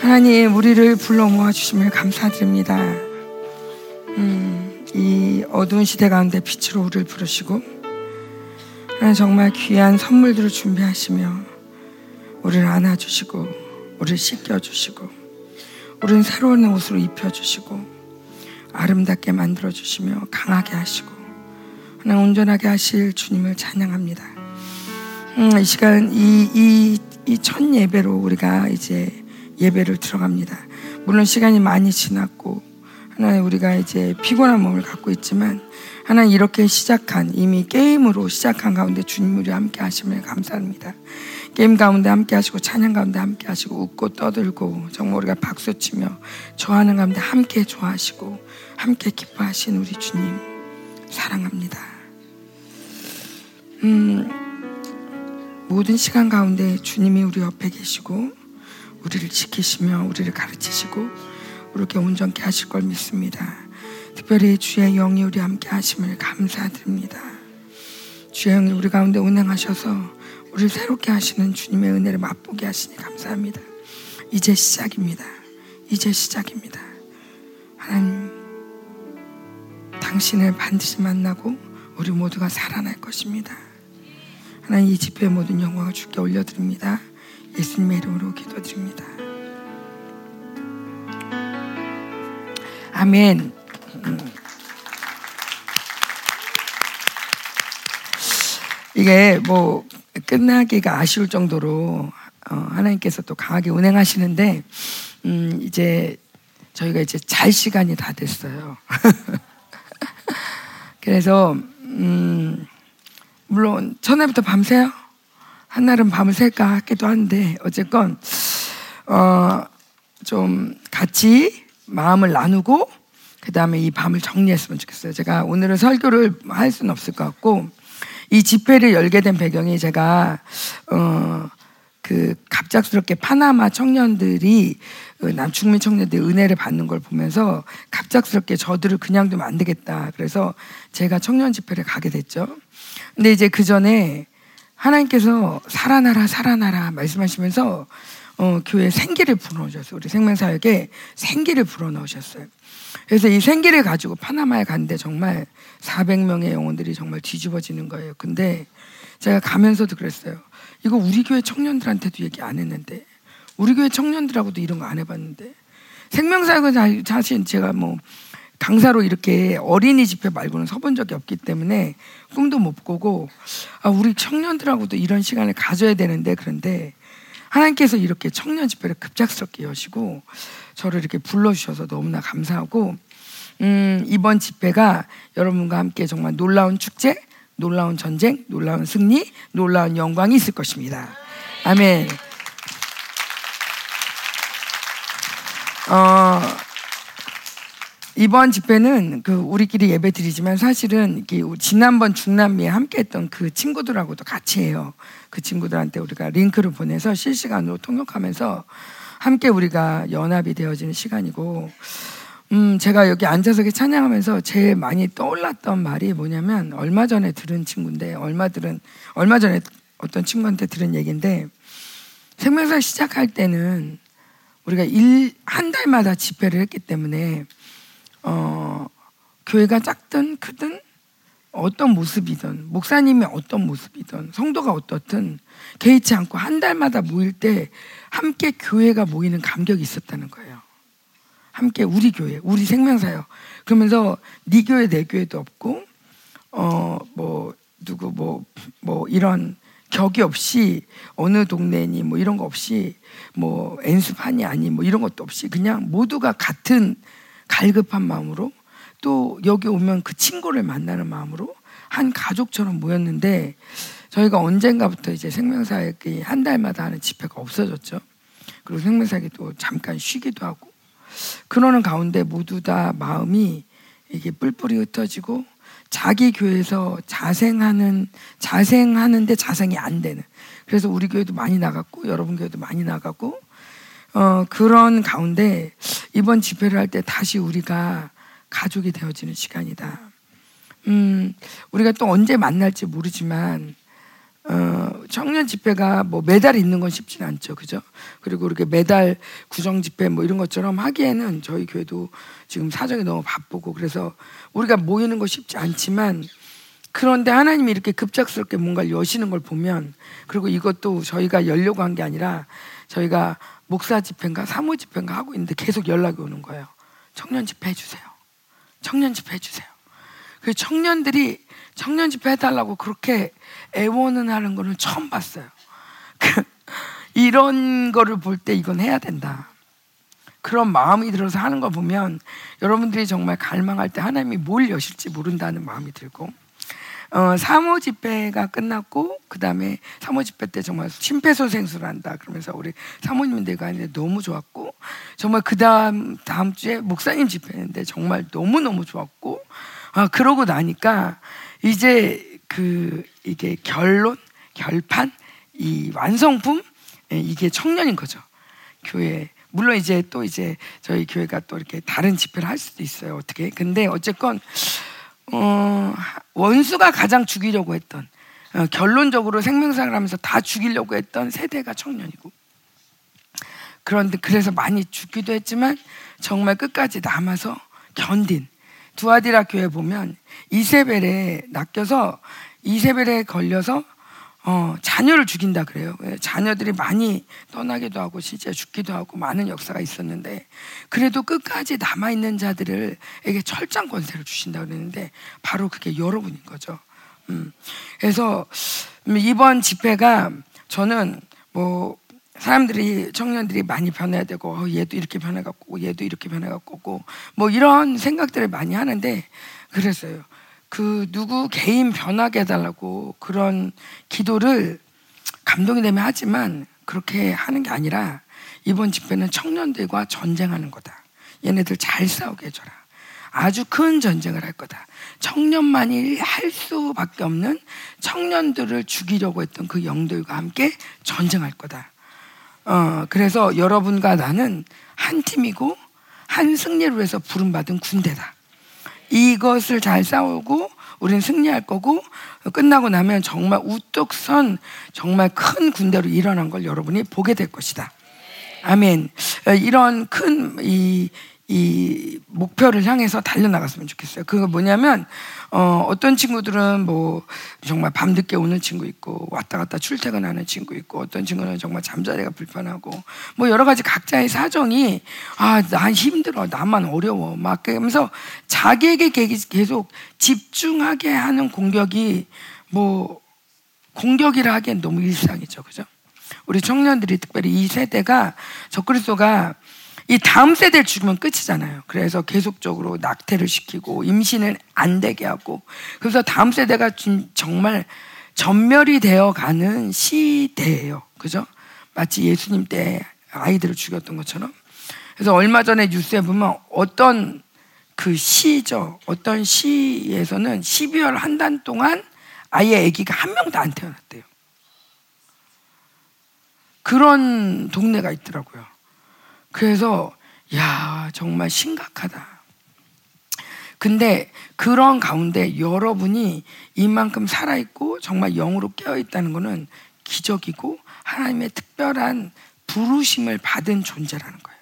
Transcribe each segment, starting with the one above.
하나님 우리를 불러 모아 주심을 감사드립니다. 음, 이 어두운 시대 가운데 빛으로 우리를 부르시고 하나님 정말 귀한 선물들을 준비하시며 우리를 안아주시고 우리를 씻겨주시고 우리는 새로운 옷으로 입혀주시고 아름답게 만들어주시며 강하게 하시고 하나님 온전하게 하실 주님을 찬양합니다. 음, 이 시간 이이첫 예배로 우리가 이제 예배를 들어갑니다. 물론 시간이 많이 지났고 하나님 우리가 이제 피곤한 몸을 갖고 있지만 하나님 이렇게 시작한 이미 게임으로 시작한 가운데 주님 우리 함께 하심을 감사합니다. 게임 가운데 함께 하시고 찬양 가운데 함께 하시고 웃고 떠들고 정말 우리가 박수 치며 좋아하는 가운데 함께 좋아하시고 함께 기뻐하신 우리 주님 사랑합니다. 음, 모든 시간 가운데 주님이 우리 옆에 계시고 우리를 지키시며 우리를 가르치시고 우리게 온전케 하실 걸 믿습니다. 특별히 주의 영이 우리 함께 하심을 감사드립니다. 주의 영이 우리 가운데 운행하셔서 우리를 새롭게 하시는 주님의 은혜를 맛보게 하시니 감사합니다. 이제 시작입니다. 이제 시작입니다. 하나님, 당신을 반드시 만나고 우리 모두가 살아날 것입니다. 하나님 이 집회의 모든 영광을 주께 올려드립니다. 예수님의 이름으로 기도드립니다. 아멘. 이게 뭐 끝나기가 아쉬울 정도로 어, 하나님께서 또 강하게 운행하시는데 음, 이제 저희가 이제 잘 시간이 다 됐어요. 그래서 음, 물론 전날부터 밤새요. 한날은 밤을 셀까 하기도 한데 어쨌건 어, 좀 같이 마음을 나누고 그 다음에 이 밤을 정리했으면 좋겠어요. 제가 오늘은 설교를 할 수는 없을 것 같고 이 집회를 열게 된 배경이 제가 어 그 갑작스럽게 파나마 청년들이 그 남충민 청년들 은혜를 받는 걸 보면서 갑작스럽게 저들을 그냥 두면 안 되겠다. 그래서 제가 청년 집회를 가게 됐죠. 근데 이제 그 전에 하나님께서 살아나라 살아나라 말씀하시면서 어, 교회 생기를 불어넣으셨어요. 우리 생명사역에 생기를 불어넣으셨어요. 그래서 이 생기를 가지고 파나마에 갔는데 정말 400명의 영혼들이 정말 뒤집어지는 거예요. 근데 제가 가면서도 그랬어요. 이거 우리 교회 청년들한테도 얘기 안 했는데, 우리 교회 청년들하고도 이런 거 안 해봤는데, 생명사역은 사실 제가 뭐 강사로 이렇게 어린이 집회 말고는 서본 적이 없기 때문에 꿈도 못 꾸고, 아, 우리 청년들하고도 이런 시간을 가져야 되는데, 그런데 하나님께서 이렇게 청년 집회를 급작스럽게 여시고, 저를 이렇게 불러주셔서 너무나 감사하고, 음, 이번 집회가 여러분과 함께 정말 놀라운 축제, 놀라운 전쟁, 놀라운 승리, 놀라운 영광이 있을 것입니다. 아멘. 어, 이번 집회는 그 우리끼리 예배 드리지만 사실은 지난번 중남미에 함께했던 그 친구들하고도 같이 해요. 그 친구들한테 우리가 링크를 보내서 실시간으로 통역하면서 함께 우리가 연합이 되어지는 시간이고 음, 제가 여기 앉아서 찬양하면서 제일 많이 떠올랐던 말이 뭐냐면 얼마 전에 들은 친구인데 얼마 들은 얼마 전에 어떤 친구한테 들은 얘기인데 생명사 시작할 때는 우리가 일, 한 달마다 집회를 했기 때문에 어, 교회가 작든 크든 어떤 모습이든 목사님이 어떤 모습이든 성도가 어떻든 개의치 않고 한 달마다 모일 때 함께 교회가 모이는 감격이 있었다는 거예요. 함께 우리 교회, 우리 생명사요. 그러면서 네 교회 내 교회도 없고 어뭐 누구 뭐뭐 뭐 이런 격이 없이 어느 동네니 뭐 이런 거 없이 뭐 엔수판이 아니 뭐 이런 것도 없이 그냥 모두가 같은 갈급한 마음으로 또 여기 오면 그 친구를 만나는 마음으로 한 가족처럼 모였는데 저희가 언젠가부터 이제 생명사역이 한 달마다 하는 집회가 없어졌죠. 그리고 생명사역이 또 잠깐 쉬기도 하고 그러는 가운데 모두 다 마음이 이게 뿔뿔이 흩어지고 자기 교회에서 자생하는 자생하는데 자생이 안 되는 그래서 우리 교회도 많이 나갔고 여러분 교회도 많이 나가고 어 그런 가운데 이번 집회를 할 때 다시 우리가 가족이 되어지는 시간이다. 음 우리가 또 언제 만날지 모르지만 어, 청년 집회가 뭐 매달 있는 건 쉽지는 않죠, 그죠? 그리고 이렇게 매달 구정 집회 뭐 이런 것처럼 하기에는 저희 교회도 지금 사정이 너무 바쁘고 그래서 우리가 모이는 거 쉽지 않지만 그런데 하나님이 이렇게 급작스럽게 뭔가를 여시는 걸 보면 그리고 이것도 저희가 열려고 한 게 아니라 저희가 목사 집회인가 사모 집회인가 하고 있는데 계속 연락이 오는 거예요. 청년 집회 해주세요. 청년 집회 해주세요. 그 청년들이 청년 집회 해달라고 그렇게 애원을 하는 거는 처음 봤어요. 그 이런 거를 볼 때 이건 해야 된다. 그런 마음이 들어서 하는 거 보면 여러분들이 정말 갈망할 때 하나님이 뭘 여실지 모른다는 마음이 들고 어, 사모 집회가 끝났고 그 다음에 사모 집회 때 정말 심폐소생술을 한다 그러면서 우리 사모님들과 했는데 너무 좋았고 정말 그 다음 다음 주에 목사님 집회인데 정말 너무 너무 좋았고 아 그러고 나니까 이제 그 이게 결론 결판 이 완성품 예, 이게 청년인 거죠. 교회 물론 이제 또 이제 저희 교회가 또 이렇게 다른 집회를 할 수도 있어요 어떻게. 근데 어쨌건 어, 원수가 가장 죽이려고 했던 어, 결론적으로 생명상을 하면서 다 죽이려고 했던 세대가 청년이고. 그런데 그래서 많이 죽기도 했지만 정말 끝까지 남아서 견딘. 두아디라 교회 보면 이세벨에 낚여서 이세벨에 걸려서 어, 자녀를 죽인다 그래요. 자녀들이 많이 떠나기도 하고 실제 죽기도 하고 많은 역사가 있었는데 그래도 끝까지 남아 있는 자들을에게 철장 권세를 주신다 그랬는데 바로 그게 여러분인 거죠. 음. 그래서 이번 집회가 저는 뭐 사람들이 청년들이 많이 변해야 되고 어, 얘도 이렇게 변해갖고 얘도 이렇게 변해갖고 뭐 이런 생각들을 많이 하는데 그랬어요. 그 누구 개인 변하게 해달라고 그런 기도를 감동이 되면 하지만 그렇게 하는 게 아니라 이번 집회는 청년들과 전쟁하는 거다. 얘네들 잘 싸우게 해줘라. 아주 큰 전쟁을 할 거다. 청년만이 할 수밖에 없는 청년들을 죽이려고 했던 그 영들과 함께 전쟁할 거다. 어, 그래서 여러분과 나는 한 팀이고 한 승리를 위해서 부름받은 군대다. 이것을 잘 싸우고 우리는 승리할 거고 끝나고 나면 정말 우뚝 선 정말 큰 군대로 일어난 걸 여러분이 보게 될 것이다. 아멘. 이런 큰 이 이 목표를 향해서 달려나갔으면 좋겠어요. 그거 뭐냐면 어, 어떤 친구들은 뭐 정말 밤늦게 오는 친구 있고 왔다 갔다 출퇴근하는 친구 있고 어떤 친구는 정말 잠자리가 불편하고 뭐 여러 가지 각자의 사정이 아 난 힘들어 나만 어려워 막 그러면서 자기에게 계속 집중하게 하는 공격이 뭐 공격이라 하기엔 너무 일상이죠, 그죠? 우리 청년들이 특별히 이 세대가 적그리스도가 이 다음 세대를 죽이면 끝이잖아요. 그래서 계속적으로 낙태를 시키고 임신을 안 되게 하고 그래서 다음 세대가 정말 전멸이 되어 가는 시대예요. 그죠? 마치 예수님 때 아이들을 죽였던 것처럼. 그래서 얼마 전에 뉴스에 보면 어떤 그 시죠. 어떤 시에서는 12월 한 달 동안 아예 아기가 한 명도 안 태어났대요. 그런 동네가 있더라고요. 그래서 야 정말 심각하다. 근데 그런 가운데 여러분이 이만큼 살아있고 정말 영으로 깨어있다는 것은 기적이고 하나님의 특별한 부르심을 받은 존재라는 거예요.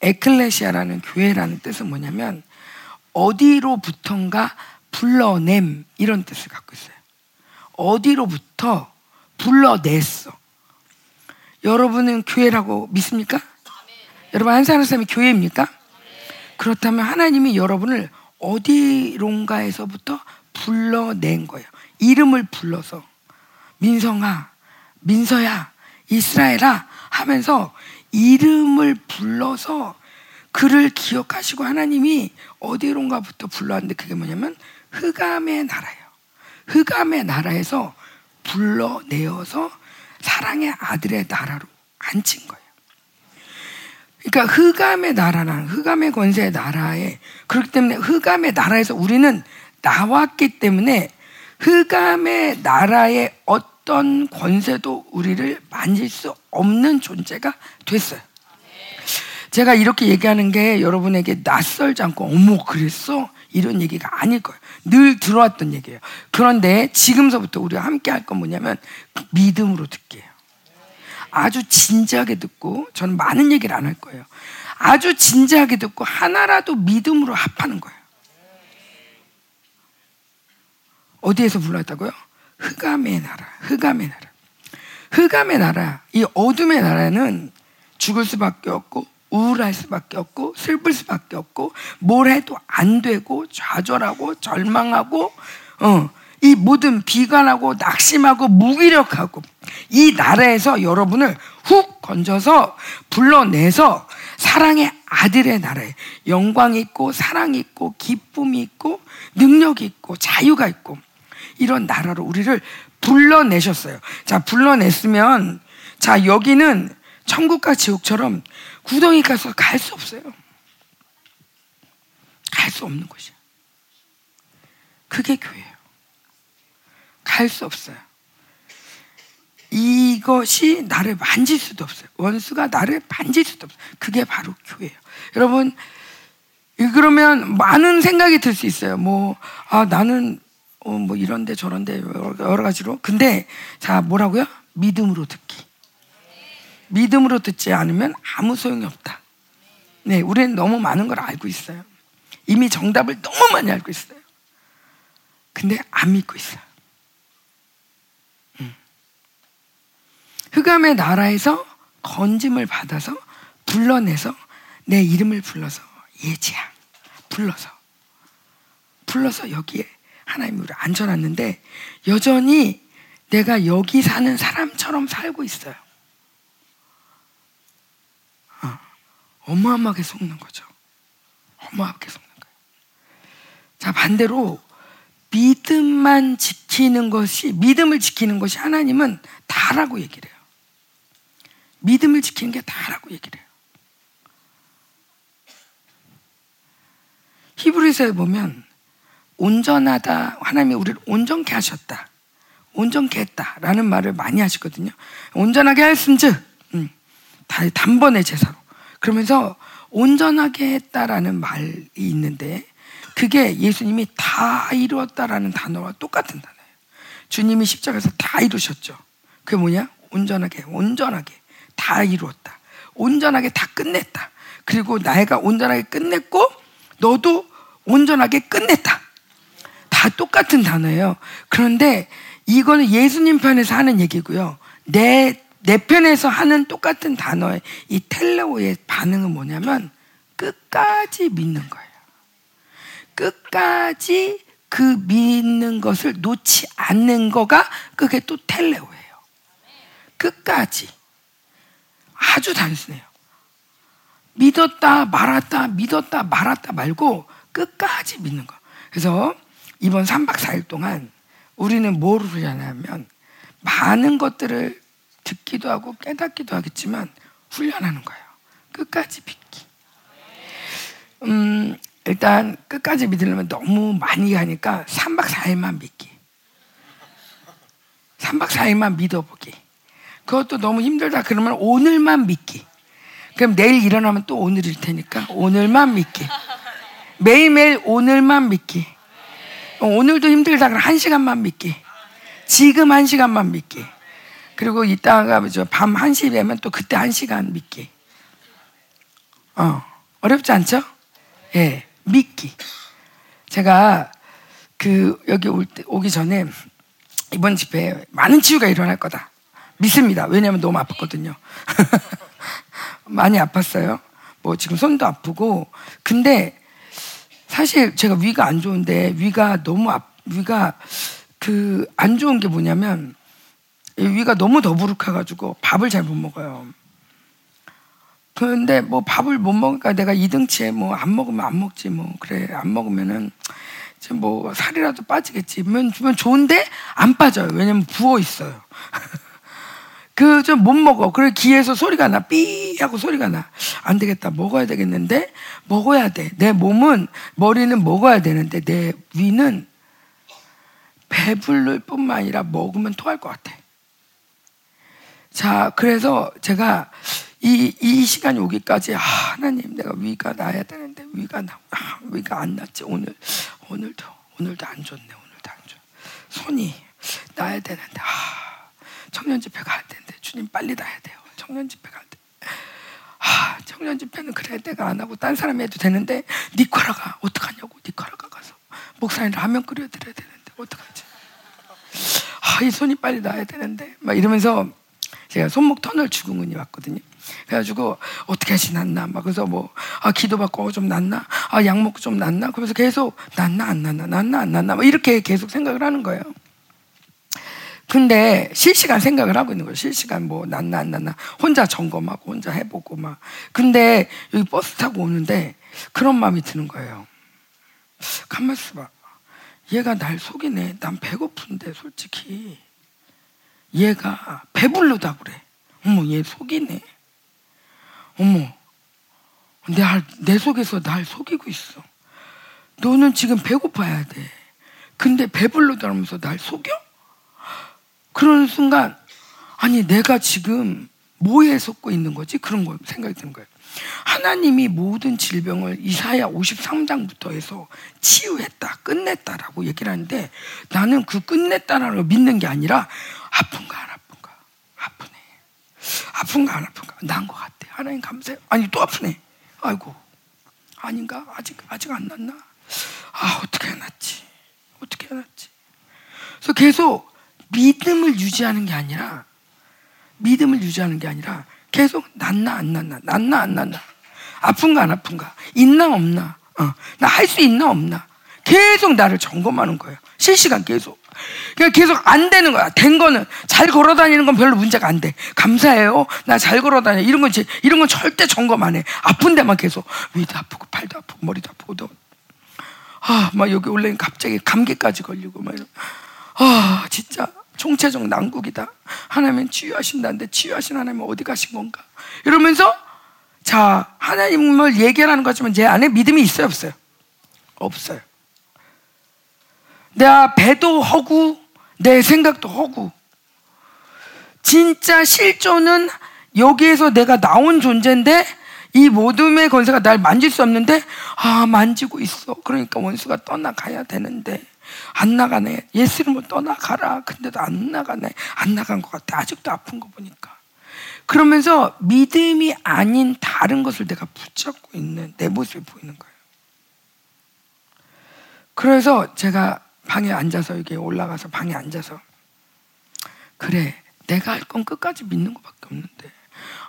에클레시아라는 교회라는 뜻은 뭐냐면 어디로부턴가 불러냄 이런 뜻을 갖고 있어요. 어디로부터 불러냈어. 여러분은 교회라고 믿습니까? 여러분 한 사람 사람이 교회입니까? 그렇다면 하나님이 여러분을 어디론가에서부터 불러낸 거예요. 이름을 불러서 민성아, 민서야, 이스라엘아 하면서 이름을 불러서 그를 기억하시고 하나님이 어디론가부터 불러왔는데 그게 뭐냐면 흑암의 나라예요. 흑암의 나라에서 불러내어서 사랑의 아들의 나라로 앉힌 거예요. 그러니까 흑암의 나라는 흑암의 권세의 나라에 그렇기 때문에 흑암의 나라에서 우리는 나왔기 때문에 흑암의 나라의 어떤 권세도 우리를 만질 수 없는 존재가 됐어요. 제가 이렇게 얘기하는 게 여러분에게 낯설지 않고 어머 그랬어 이런 얘기가 아닐 거예요. 늘 들어왔던 얘기예요. 그런데 지금서부터 우리가 함께 할 건 뭐냐면 믿음으로 듣게요. 아주 진지하게 듣고 저는 많은 얘기를 안 할 거예요. 아주 진지하게 듣고 하나라도 믿음으로 합하는 거예요. 어디에서 불렀다고요? 흑암의 나라, 흑암의 나라. 흑암의 나라, 이 어둠의 나라는 죽을 수밖에 없고 우울할 수밖에 없고 슬플 수밖에 없고 뭘 해도 안 되고 좌절하고 절망하고 어, 이 모든 비관하고 낙심하고 무기력하고 이 나라에서 여러분을 훅 건져서 불러내서 사랑의 아들의 나라에 영광이 있고 사랑이 있고 기쁨이 있고 능력이 있고 자유가 있고 이런 나라로 우리를 불러내셨어요. 자, 불러냈으면 자, 여기는 천국과 지옥처럼 구덩이 가서 갈 수 없어요. 갈 수 없는 곳이야. 그게 교회예요. 갈 수 없어요. 이것이 나를 만질 수도 없어요. 원수가 나를 만질 수도 없어요. 그게 바로 교회예요. 여러분, 그러면 많은 생각이 들 수 있어요. 뭐, 아, 나는, 어, 뭐 이런데 저런데 여러 가지로. 근데, 자, 뭐라고요? 믿음으로 듣기. 믿음으로 듣지 않으면 아무 소용이 없다. 네, 우리는 너무 많은 걸 알고 있어요. 이미 정답을 너무 많이 알고 있어요. 근데 안 믿고 있어요. 흑암의 나라에서 건짐을 받아서 불러내서 내 이름을 불러서 예지야 불러서 불러서 여기에 하나님이 우리 앉혀놨는데 여전히 내가 여기 사는 사람처럼 살고 있어요. 어, 어마어마하게 속는 거죠. 어마어마하게 속는 거예요. 자 반대로 믿음만 지키는 것이 믿음을 지키는 것이 하나님은 다라고 얘기를 해요. 믿음을 지키는 게 다라고 얘기를 해요. 히브리서에 보면 온전하다 하나님이 우리를 온전케 하셨다. 온전케 했다라는 말을 많이 하시거든요. 온전하게 하였음즉 음, 단번에 제사로 그러면서 온전하게 했다라는 말이 있는데 그게 예수님이 다 이루었다라는 단어와 똑같은 단어예요. 주님이 십자가에서 다 이루셨죠. 그게 뭐냐? 온전하게, 온전하게. 다 이루었다. 온전하게 다 끝냈다. 그리고 나이가 온전하게 끝냈고 너도 온전하게 끝냈다. 다 똑같은 단어예요. 그런데 이거는 예수님 편에서 하는 얘기고요. 내, 내 편에서 하는 똑같은 단어의 이 텔레오의 반응은 뭐냐면 끝까지 믿는 거예요. 끝까지 그 믿는 것을 놓지 않는 거가 그게 또 텔레오예요. 끝까지. 아주 단순해요. 믿었다 말았다 믿었다 말았다 말고 끝까지 믿는 거. 그래서 이번 3박 4일 동안 우리는 뭐를 훈련하면 많은 것들을 듣기도 하고 깨닫기도 하겠지만 훈련하는 거예요. 끝까지 믿기. 음, 일단 끝까지 믿으려면 너무 많이 가니까 3박 4일만 믿기. 3박 4일만 믿어보기. 그것도 너무 힘들다 그러면 오늘만 믿기. 그럼 내일 일어나면 또 오늘일 테니까 오늘만 믿기. 매일매일 오늘만 믿기. 오늘도 힘들다 그럼 한 시간만 믿기. 지금 한 시간만 믿기. 그리고 이따가 밤 1시 되면 또 그때 한 시간 믿기. 어, 어렵지 않죠? 예, 믿기. 제가 그 여기 올 때, 오기 전에 이번 집회에 많은 치유가 일어날 거다. 믿습니다. 왜냐하면 너무 아팠거든요. 많이 아팠어요. 뭐 지금 손도 아프고. 근데 사실 제가 위가 안 좋은데 위가 너무 아, 위가 그 안 좋은 게 뭐냐면 위가 너무 더부룩해가지고 밥을 잘 못 먹어요. 그런데 뭐 밥을 못 먹으니까 내가 이등치에 뭐 안 먹으면 안 먹지 뭐 그래 안 먹으면은 뭐 살이라도 빠지겠지. 면 주면 좋은데 안 빠져요. 왜냐면 부어 있어요. 그 좀 못 먹어. 그래 귀에서 소리가 나. 삐 하고 소리가 나. 안 되겠다. 먹어야 되겠는데 먹어야 돼. 내 몸은 머리는 먹어야 되는데 내 위는 배불를 뿐만 아니라 먹으면 토할 것 같아. 자, 그래서 제가 이, 이 시간이 오기까지, 아, 하나님, 내가 위가 나야 되는데, 위가 나, 아, 위가 안 났지, 오늘, 오늘도, 오늘도 안 좋네. 오늘도 안 좋아. 손이 나야 되는데 아, 청년 집회 가야 되는데 주님 빨리 나야 돼요. 청년 집회 갈 때. 아, 청년 집회는 그래 내가 안 하고 딴 사람이 해도 되는데 니카라가 어떡하냐고 니카라가 가서 목사님 라면 끓여드려야 되는데 어떡하지? 아, 이 손이 빨리 나야 되는데 막 이러면서 제가 손목 터널 죽은근이 왔거든요. 그래가지고 어떻게 하시 낫나 막 그래서 뭐 아 기도 받고 좀 낫나 아 약 먹고 좀 낫나 그러면서 계속 낫나 안 낫나 낫나 안 낫나 막 이렇게 계속 생각을 하는 거예요. 근데 실시간 생각을 하고 있는 거예요. 실시간 뭐 낫나 안 낫나 혼자 점검하고 혼자 해보고 막 근데 여기 버스 타고 오는데 그런 마음이 드는 거예요. 가만 있어봐. 얘가 날 속이네. 난 배고픈데 솔직히 얘가 배불르다 그래. 어머 얘 속이네. 어머 내, 내 속에서 날 속이고 있어. 너는 지금 배고파야 돼. 근데 배불러다면서 날 속여? 그러는 순간, 아니, 내가 지금 뭐에 속고 있는 거지? 그런 거 생각이 드는 거예요. 하나님이 모든 질병을 이사야 53장부터 해서 치유했다, 끝냈다라고 얘기를 하는데 나는 그 끝냈다라는 걸 믿는 게 아니라 아픈가 안 아픈가? 아프네. 아픈가 안 아픈가? 난 것 같아. 하나님 감사해요. 아니, 또 아프네. 아이고, 아닌가? 아직, 아직 안 났나? 아, 어떻게 해놨지? 어떻게 해놨지? 그래서 계속 믿음을 유지하는 게 아니라, 믿음을 유지하는 게 아니라, 계속 낫나 안 낫나, 낫나 안 낫나, 아픈가 안 아픈가, 있나 없나, 어, 나 할 수 있나 없나, 계속 나를 점검하는 거예요. 실시간 계속. 그냥 계속 안 되는 거야. 된 거는 잘 걸어 다니는 건 별로 문제가 안 돼. 감사해요. 나 잘 걸어 다녀. 이런 건 이런 건 절대 점검 안 해. 아픈 데만 계속 위도 아프고 팔도 아프고 머리도 아프고 또 아, 막 여기 올라면 갑자기 감기까지 걸리고 막 이런. 아, 진짜 총체적 난국이다. 하나님 치유하신다는데 치유하신 하나님 어디 가신 건가? 이러면서 자, 하나님을 얘기하는 거지만 제 안에 믿음이 있어요, 없어요? 없어요. 내 배도 허구, 내 생각도 허구. 진짜 실존은 여기에서 내가 나온 존재인데 이 모둠의 권세가 날 만질 수 없는데 아 만지고 있어. 그러니까 원수가 떠나가야 되는데 안 나가네. 예수님을 떠나가라. 근데도 안 나가네. 안 나간 것 같아. 아직도 아픈 거 보니까. 그러면서 믿음이 아닌 다른 것을 내가 붙잡고 있는 내 모습이 보이는 거예요. 그래서 제가 방에 앉아서 여기 올라가서 방에 앉아서 그래 내가 할 건 끝까지 믿는 것밖에 없는데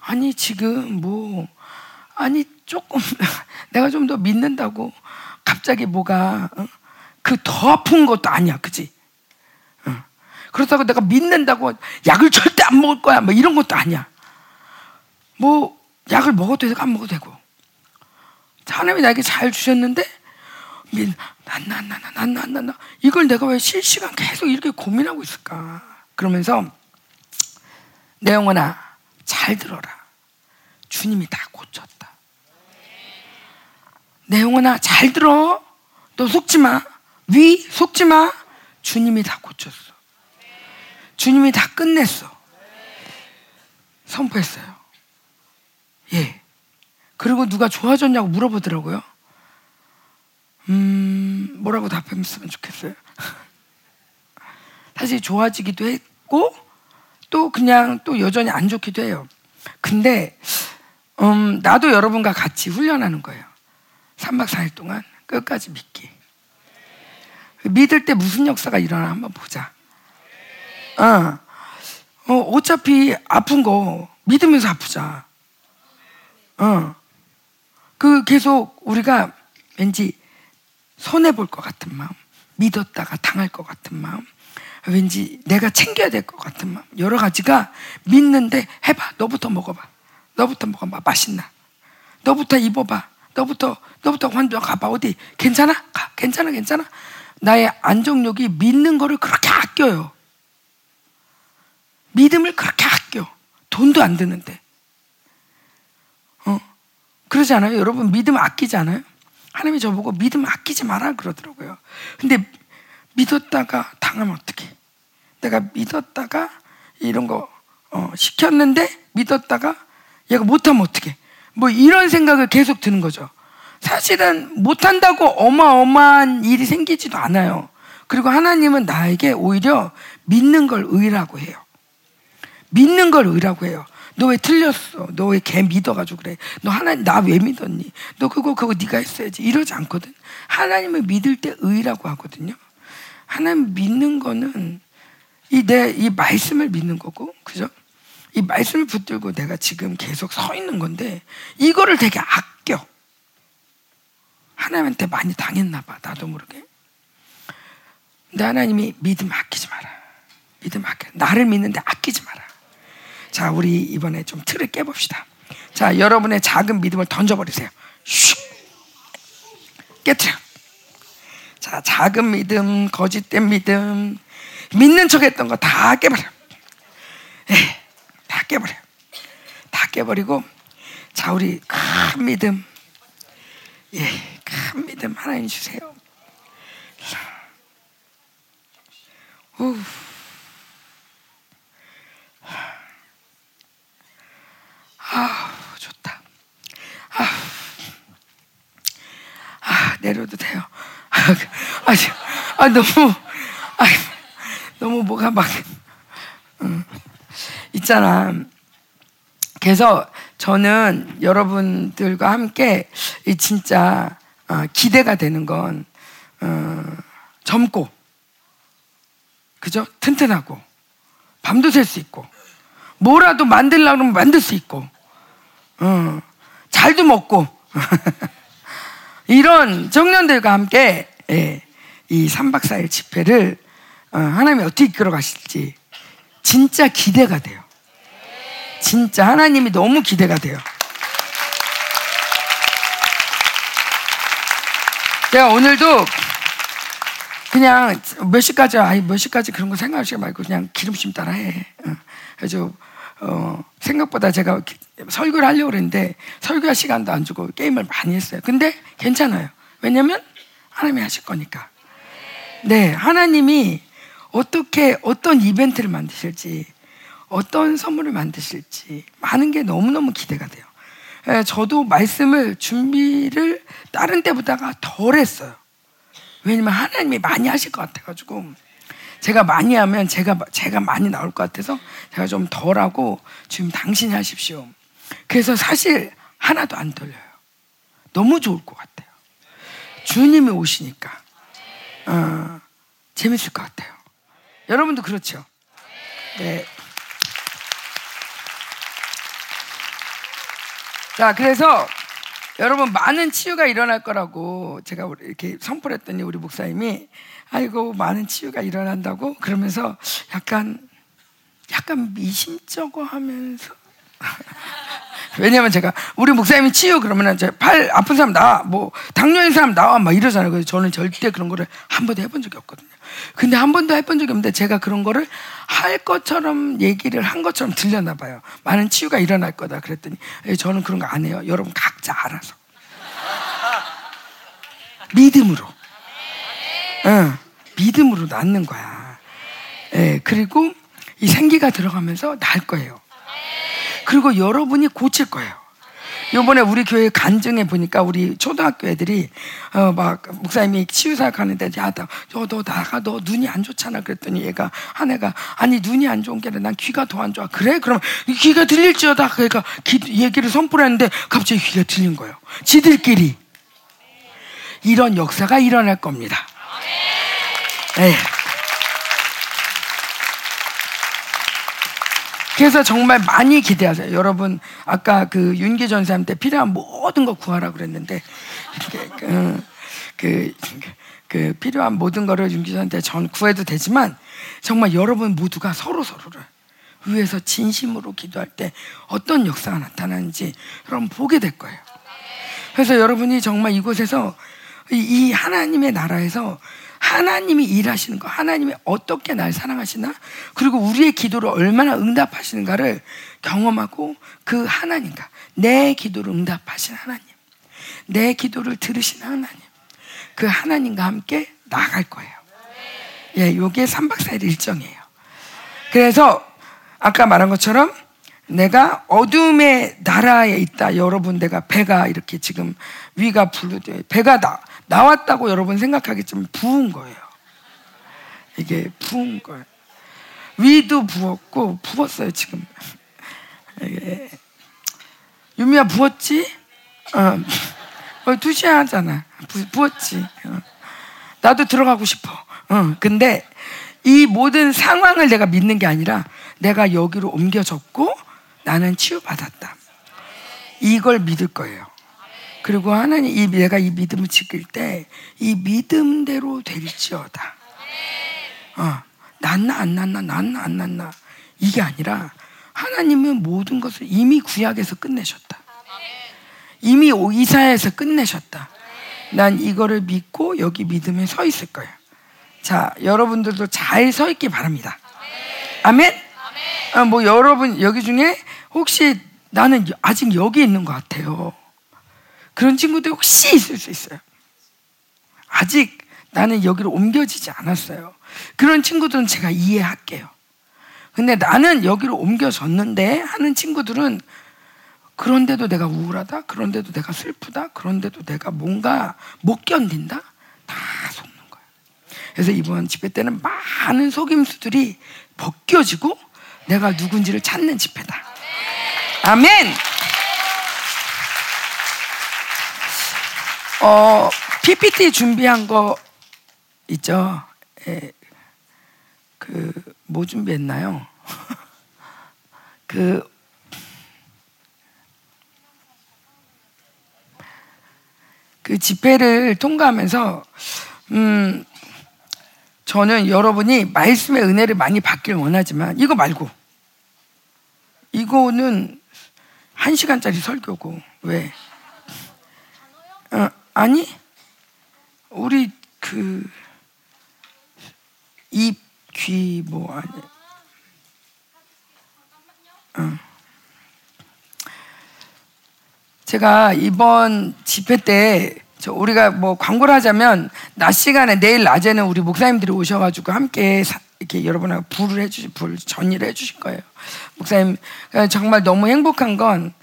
아니 지금 뭐 아니 조금 내가 좀 더 믿는다고 갑자기 뭐가 어? 그 더 아픈 것도 아니야 그지 어. 그렇다고 내가 믿는다고 약을 절대 안 먹을 거야 뭐 이런 것도 아니야 뭐 약을 먹어도 되고 안 먹어도 되고 하나님이 나에게 잘 주셨는데 난난난난난난난 이걸 내가 왜 실시간 계속 이렇게 고민하고 있을까? 그러면서 내 영혼아 잘 들어라. 주님이 다 고쳤다. 내 영혼아 잘 들어. 너 속지 마. 위 속지 마. 주님이 다 고쳤어. 주님이 다 끝냈어. 선포했어요. 예. 그리고 누가 좋아졌냐고 물어보더라고요. 음, 뭐라고 답했으면 좋겠어요. 사실 좋아지기도 했고, 또 그냥 또 여전히 안 좋기도 해요. 근데, 음, 나도 여러분과 같이 훈련하는 거예요. 3박 4일 동안 끝까지 믿기. 믿을 때 무슨 역사가 일어나 한번 보자. 어, 어 어차피 아픈 거 믿으면서 아프자. 어. 그 계속 우리가 왠지 손해 볼 것 같은 마음, 믿었다가 당할 것 같은 마음, 왠지 내가 챙겨야 될 것 같은 마음, 여러 가지가 믿는데 해봐, 너부터 먹어봐, 너부터 먹어봐, 맛있나? 너부터 입어봐, 너부터 너부터 환자 가봐 어디 괜찮아? 가 괜찮아 괜찮아? 나의 안정력이 믿는 거를 그렇게 아껴요. 믿음을 그렇게 아껴. 돈도 안 드는데. 어? 그러지 않아요? 여러분 믿음 아끼지 않아요? 하나님이 저보고 믿음 아끼지 마라 그러더라고요. 근데 믿었다가 당하면 어떡해? 내가 믿었다가 이런 거 어, 시켰는데 믿었다가 얘가 못하면 어떡해? 뭐 이런 생각을 계속 드는 거죠. 사실은 못한다고 어마어마한 일이 생기지도 않아요. 그리고 하나님은 나에게 오히려 믿는 걸 의라고 해요. 믿는 걸 의라고 해요. 너 왜 틀렸어? 너 왜 걔 믿어가지고 그래? 너 하나님 나 왜 믿었니? 너 그거 그거 네가 했어야지. 이러지 않거든. 하나님을 믿을 때 의라고 하거든요. 하나님 믿는 거는 이 내 이 말씀을 믿는 거고, 그죠? 이 말씀을 붙들고 내가 지금 계속 서 있는 건데 이거를 되게 아껴. 하나님한테 많이 당했나 봐. 나도 모르게. 근데 하나님이 믿음 아끼지 마라. 믿음 아껴. 나를 믿는데 아끼지 마라. 자, 우리 이번에 좀 틀을 깨봅시다. 자, 여러분의 작은 믿음을 던져버리세요. 슉! 깨트려. 자, 작은 믿음, 거짓된 믿음, 믿는 척 했던 거 다 깨버려. 예, 다 깨버려. 다 깨버리고, 자, 우리 큰 믿음, 예, 큰 믿음 하나님 주세요. 우. 아, 좋다. 아, 아 내려도 돼요. 아, 아, 아 너무, 아, 너무 뭐가 막, 음, 있잖아. 그래서 저는 여러분들과 함께 진짜 어, 기대가 되는 건 어, 젊고, 그죠? 튼튼하고, 밤도 샐 수 있고, 뭐라도 만들려고 하면 만들 수 있고, 어, 잘도 먹고, 이런 청년들과 함께 예, 이 3박 4일 집회를 어, 하나님이 어떻게 이끌어 가실지 진짜 기대가 돼요. 진짜 하나님이 너무 기대가 돼요. 제가 오늘도 그냥 몇 시까지, 아니 몇 시까지 그런 거 생각하지 말고 그냥 기름심 따라 해. 어. 그래서 어, 생각보다 제가 설교를 하려고 그랬는데 설교할 시간도 안 주고 게임을 많이 했어요. 근데 괜찮아요. 왜냐면 하나님이 하실 거니까. 네, 하나님이 어떻게 어떤 이벤트를 만드실지 어떤 선물을 만드실지 많은 게 너무너무 기대가 돼요. 예, 저도 말씀을 준비를 다른 때보다가 덜 했어요. 왜냐면 하나님이 많이 하실 것 같아가지고 제가 많이 하면 제가 제가 많이 나올 것 같아서 제가 좀 덜하고 지금 당신이 하십시오. 그래서 사실 하나도 안 떨려요. 너무 좋을 것 같아요. 주님이 오시니까 어, 재밌을 것 같아요. 여러분도 그렇죠? 네. 자, 그래서 여러분 많은 치유가 일어날 거라고 제가 이렇게 선포를 했더니 우리 목사님이 아이고 많은 치유가 일어난다고? 그러면서 약간 약간 미심쩍어 하면서 왜냐면 제가 우리 목사님이 치유 그러면은 팔 아픈 사람 나와 뭐 당뇨 있는 사람 나와 막 이러잖아요. 그래서 저는 절대 그런 거를 한 번도 해본 적이 없거든요. 근데 한 번도 해본 적이 없는데 제가 그런 거를 할 것처럼 얘기를 한 것처럼 들렸나 봐요. 많은 치유가 일어날 거다 그랬더니 예, 저는 그런 거 안 해요. 여러분 각자 알아서 믿음으로, 응, 믿음으로 낫는 거야. 예, 그리고 이 생기가 들어가면서 날 거예요. 그리고 여러분이 고칠 거예요. 요번에 우리 교회 간증해 보니까 우리 초등학교 애들이 어 막 목사님이 치유사역 하는데 야너너 나가 너 눈이 안 좋잖아 그랬더니 얘가 한 애가 아니 눈이 안 좋은 게 아니라 난 귀가 더 안 좋아. 그래? 그럼 귀가 들릴지어다. 그러니까 기, 얘기를 선포를 했는데 갑자기 귀가 들린 거예요. 지들끼리. 이런 역사가 일어날 겁니다. 네. 그래서 정말 많이 기대하세요. 여러분, 아까 그 윤기 전사님 때 필요한 모든 거 구하라 그랬는데, 그, 그, 그 필요한 모든 거를 윤기 전사한테 전 구해도 되지만, 정말 여러분 모두가 서로 서로를 위해서 진심으로 기도할 때 어떤 역사가 나타나는지 여러분 보게 될 거예요. 그래서 여러분이 정말 이곳에서 이 하나님의 나라에서 하나님이 일하시는 거, 하나님이 어떻게 날 사랑하시나, 그리고 우리의 기도를 얼마나 응답하시는가를 경험하고 그 하나님과 내 기도를 응답하신 하나님, 내 기도를 들으신 하나님, 그 하나님과 함께 나갈 거예요. 예, 요게 3박 4일 일정이에요. 그래서 아까 말한 것처럼 내가 어둠의 나라에 있다. 여러 분, 내가 배가 이렇게 지금 위가 불르되 배가 나, 나왔다고 여러분 생각하겠지만 부은 거예요. 이게 부은 거예요. 위도 부었고 부었어요 지금. 이게 유미야 부었지? 어, 어 두시야 하잖아. 부, 부었지. 어. 나도 들어가고 싶어. 어, 근데 이 모든 상황을 내가 믿는 게 아니라 내가 여기로 옮겨졌고 나는 치유받았다. 이걸 믿을 거예요. 그리고 하나님 이 내가 이 믿음을 지킬 때 이 믿음대로 될지어다. 어, 낫나 안 낫나 낫나 안 낫나 이게 아니라 하나님은 모든 것을 이미 구약에서 끝내셨다. 이미 이사야에서 끝내셨다. 난 이거를 믿고 여기 믿음에 서 있을 거야. 자, 여러분들도 잘 서 있기 바랍니다. 아멘? 아, 뭐 여러분 여기 중에 혹시 나는 아직 여기 있는 것 같아요. 그런 친구들 혹시 있을 수 있어요. 아직 나는 여기로 옮겨지지 않았어요. 그런 친구들은 제가 이해할게요. 근데 나는 여기로 옮겨졌는데 하는 친구들은 그런데도 내가 우울하다? 그런데도 내가 슬프다? 그런데도 내가 뭔가 못 견딘다? 다 속는 거예요. 그래서 이번 집회 때는 많은 속임수들이 벗겨지고 내가 누군지를 찾는 집회다. 아멘! 어, PPT 준비한 거 있죠? 예, 그, 뭐 준비했나요? 그, 그 집회를 통과하면서, 음, 저는 여러분이 말씀의 은혜를 많이 받길 원하지만, 이거 말고, 이거는 한 시간짜리 설교고, 왜? 어, 아니, 우리 그, 입, 귀, 뭐, 아니. 어. 제가 이번 집회 때, 저 우리가 뭐 광고를 하자면, 낮 시간에 내일 낮에는 우리 목사님들이 오셔가지고 함께 사, 이렇게 여러분하고 불을 해주실, 불 전의를 해주실 거예요. 목사님, 정말 너무 행복한 건,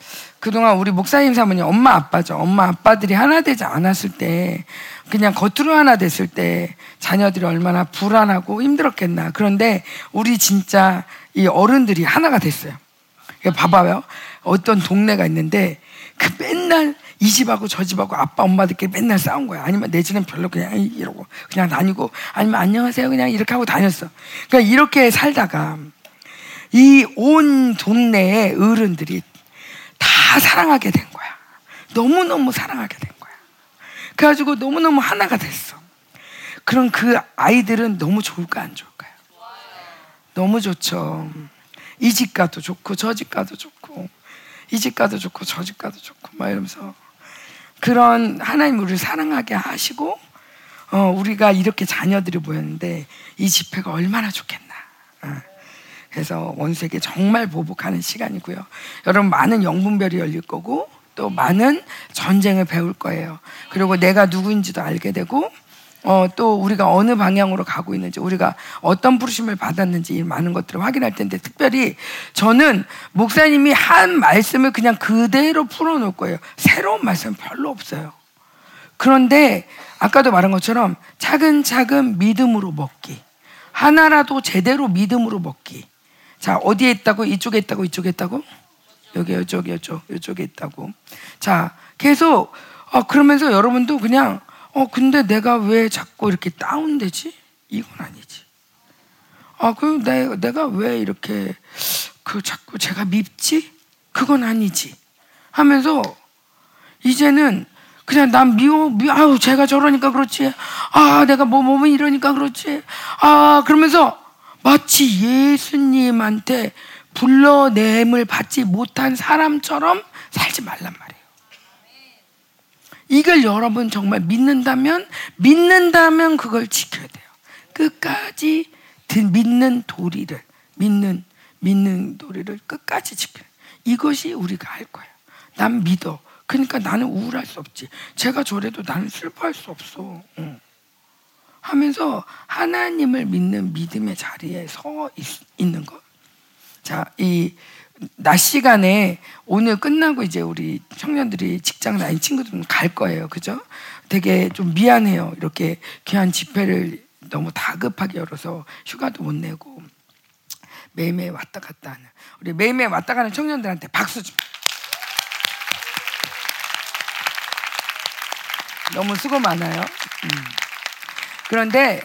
그동안 우리 목사님 사모님 엄마 아빠죠. 엄마 아빠들이 하나 되지 않았을 때 그냥 겉으로 하나 됐을 때 자녀들이 얼마나 불안하고 힘들었겠나. 그런데 우리 진짜 이 어른들이 하나가 됐어요. 봐봐요. 어떤 동네가 있는데 그 맨날 이 집하고 저 집하고 아빠 엄마들끼리 맨날 싸운 거야. 아니면 내 집은 별로 그냥 이러고 그냥 다니고 아니면 안녕하세요 그냥 이렇게 하고 다녔어. 그러니까 이렇게 살다가 이 온 동네의 어른들이 다 사랑하게 된 거야. 너무너무 사랑하게 된 거야. 그래가지고 너무너무 하나가 됐어. 그럼 그 아이들은 너무 좋을까, 안 좋을까요? 너무 좋죠. 이 집 가도 좋고, 저 집 가도 좋고, 이 집 가도 좋고, 저 집 가도 좋고, 막 이러면서. 그런 하나님 우리를 사랑하게 하시고, 어, 우리가 이렇게 자녀들이 모였는데, 이 집회가 얼마나 좋겠나. 어. 그래서 원수에게 정말 보복하는 시간이고요. 여러분 많은 영분별이 열릴 거고 또 많은 전쟁을 배울 거예요. 그리고 내가 누구인지도 알게 되고 어, 또 우리가 어느 방향으로 가고 있는지, 우리가 어떤 부르심을 받았는지 많은 것들을 확인할 텐데, 특별히 저는 목사님이 한 말씀을 그냥 그대로 풀어놓을 거예요. 새로운 말씀은 별로 없어요. 그런데 아까도 말한 것처럼 차근차근 믿음으로 먹기. 하나라도 제대로 믿음으로 먹기. 자, 어디에 있다고? 이쪽에 있다고? 이쪽에 있다고? 여기, 이쪽, 이쪽, 이쪽에 있다고. 자, 계속, 어, 그러면서 여러분도 그냥, 어, 근데 내가 왜 자꾸 이렇게 다운되지? 이건 아니지. 아, 그, 내, 내가 왜 이렇게, 그, 자꾸 제가 밉지? 그건 아니지. 하면서, 이제는, 그냥 난 미워, 미, 아우, 제가 저러니까 그렇지. 아, 내가 뭐, 몸이 이러니까 그렇지. 아, 그러면서, 마치 예수님한테 불러냄을 받지 못한 사람처럼 살지 말란 말이에요. 이걸 여러분 정말 믿는다면, 믿는다면 그걸 지켜야 돼요. 끝까지 믿는 도리를, 믿는, 믿는 도리를 끝까지 돼요. 이것이 우리가 할 거예요. 난 믿어. 그러니까 나는 우울할 수 없지. 제가 저래도 나는 슬퍼할 수 없어. 응. 하면서 하나님을 믿는 믿음의 자리에 서 있, 는 것. 자, 이 낮 시간에 오늘 끝나고 이제 우리 청년들이 직장 다닌 친구들은 갈 거예요. 그죠? 되게 좀 미안해요. 이렇게 귀한 집회를 너무 다급하게 열어서 휴가도 못 내고 매일매일 왔다 갔다 하는 우리 매일매일 왔다 가는 청년들한테 박수 좀. 너무 수고 많아요. 음. 그런데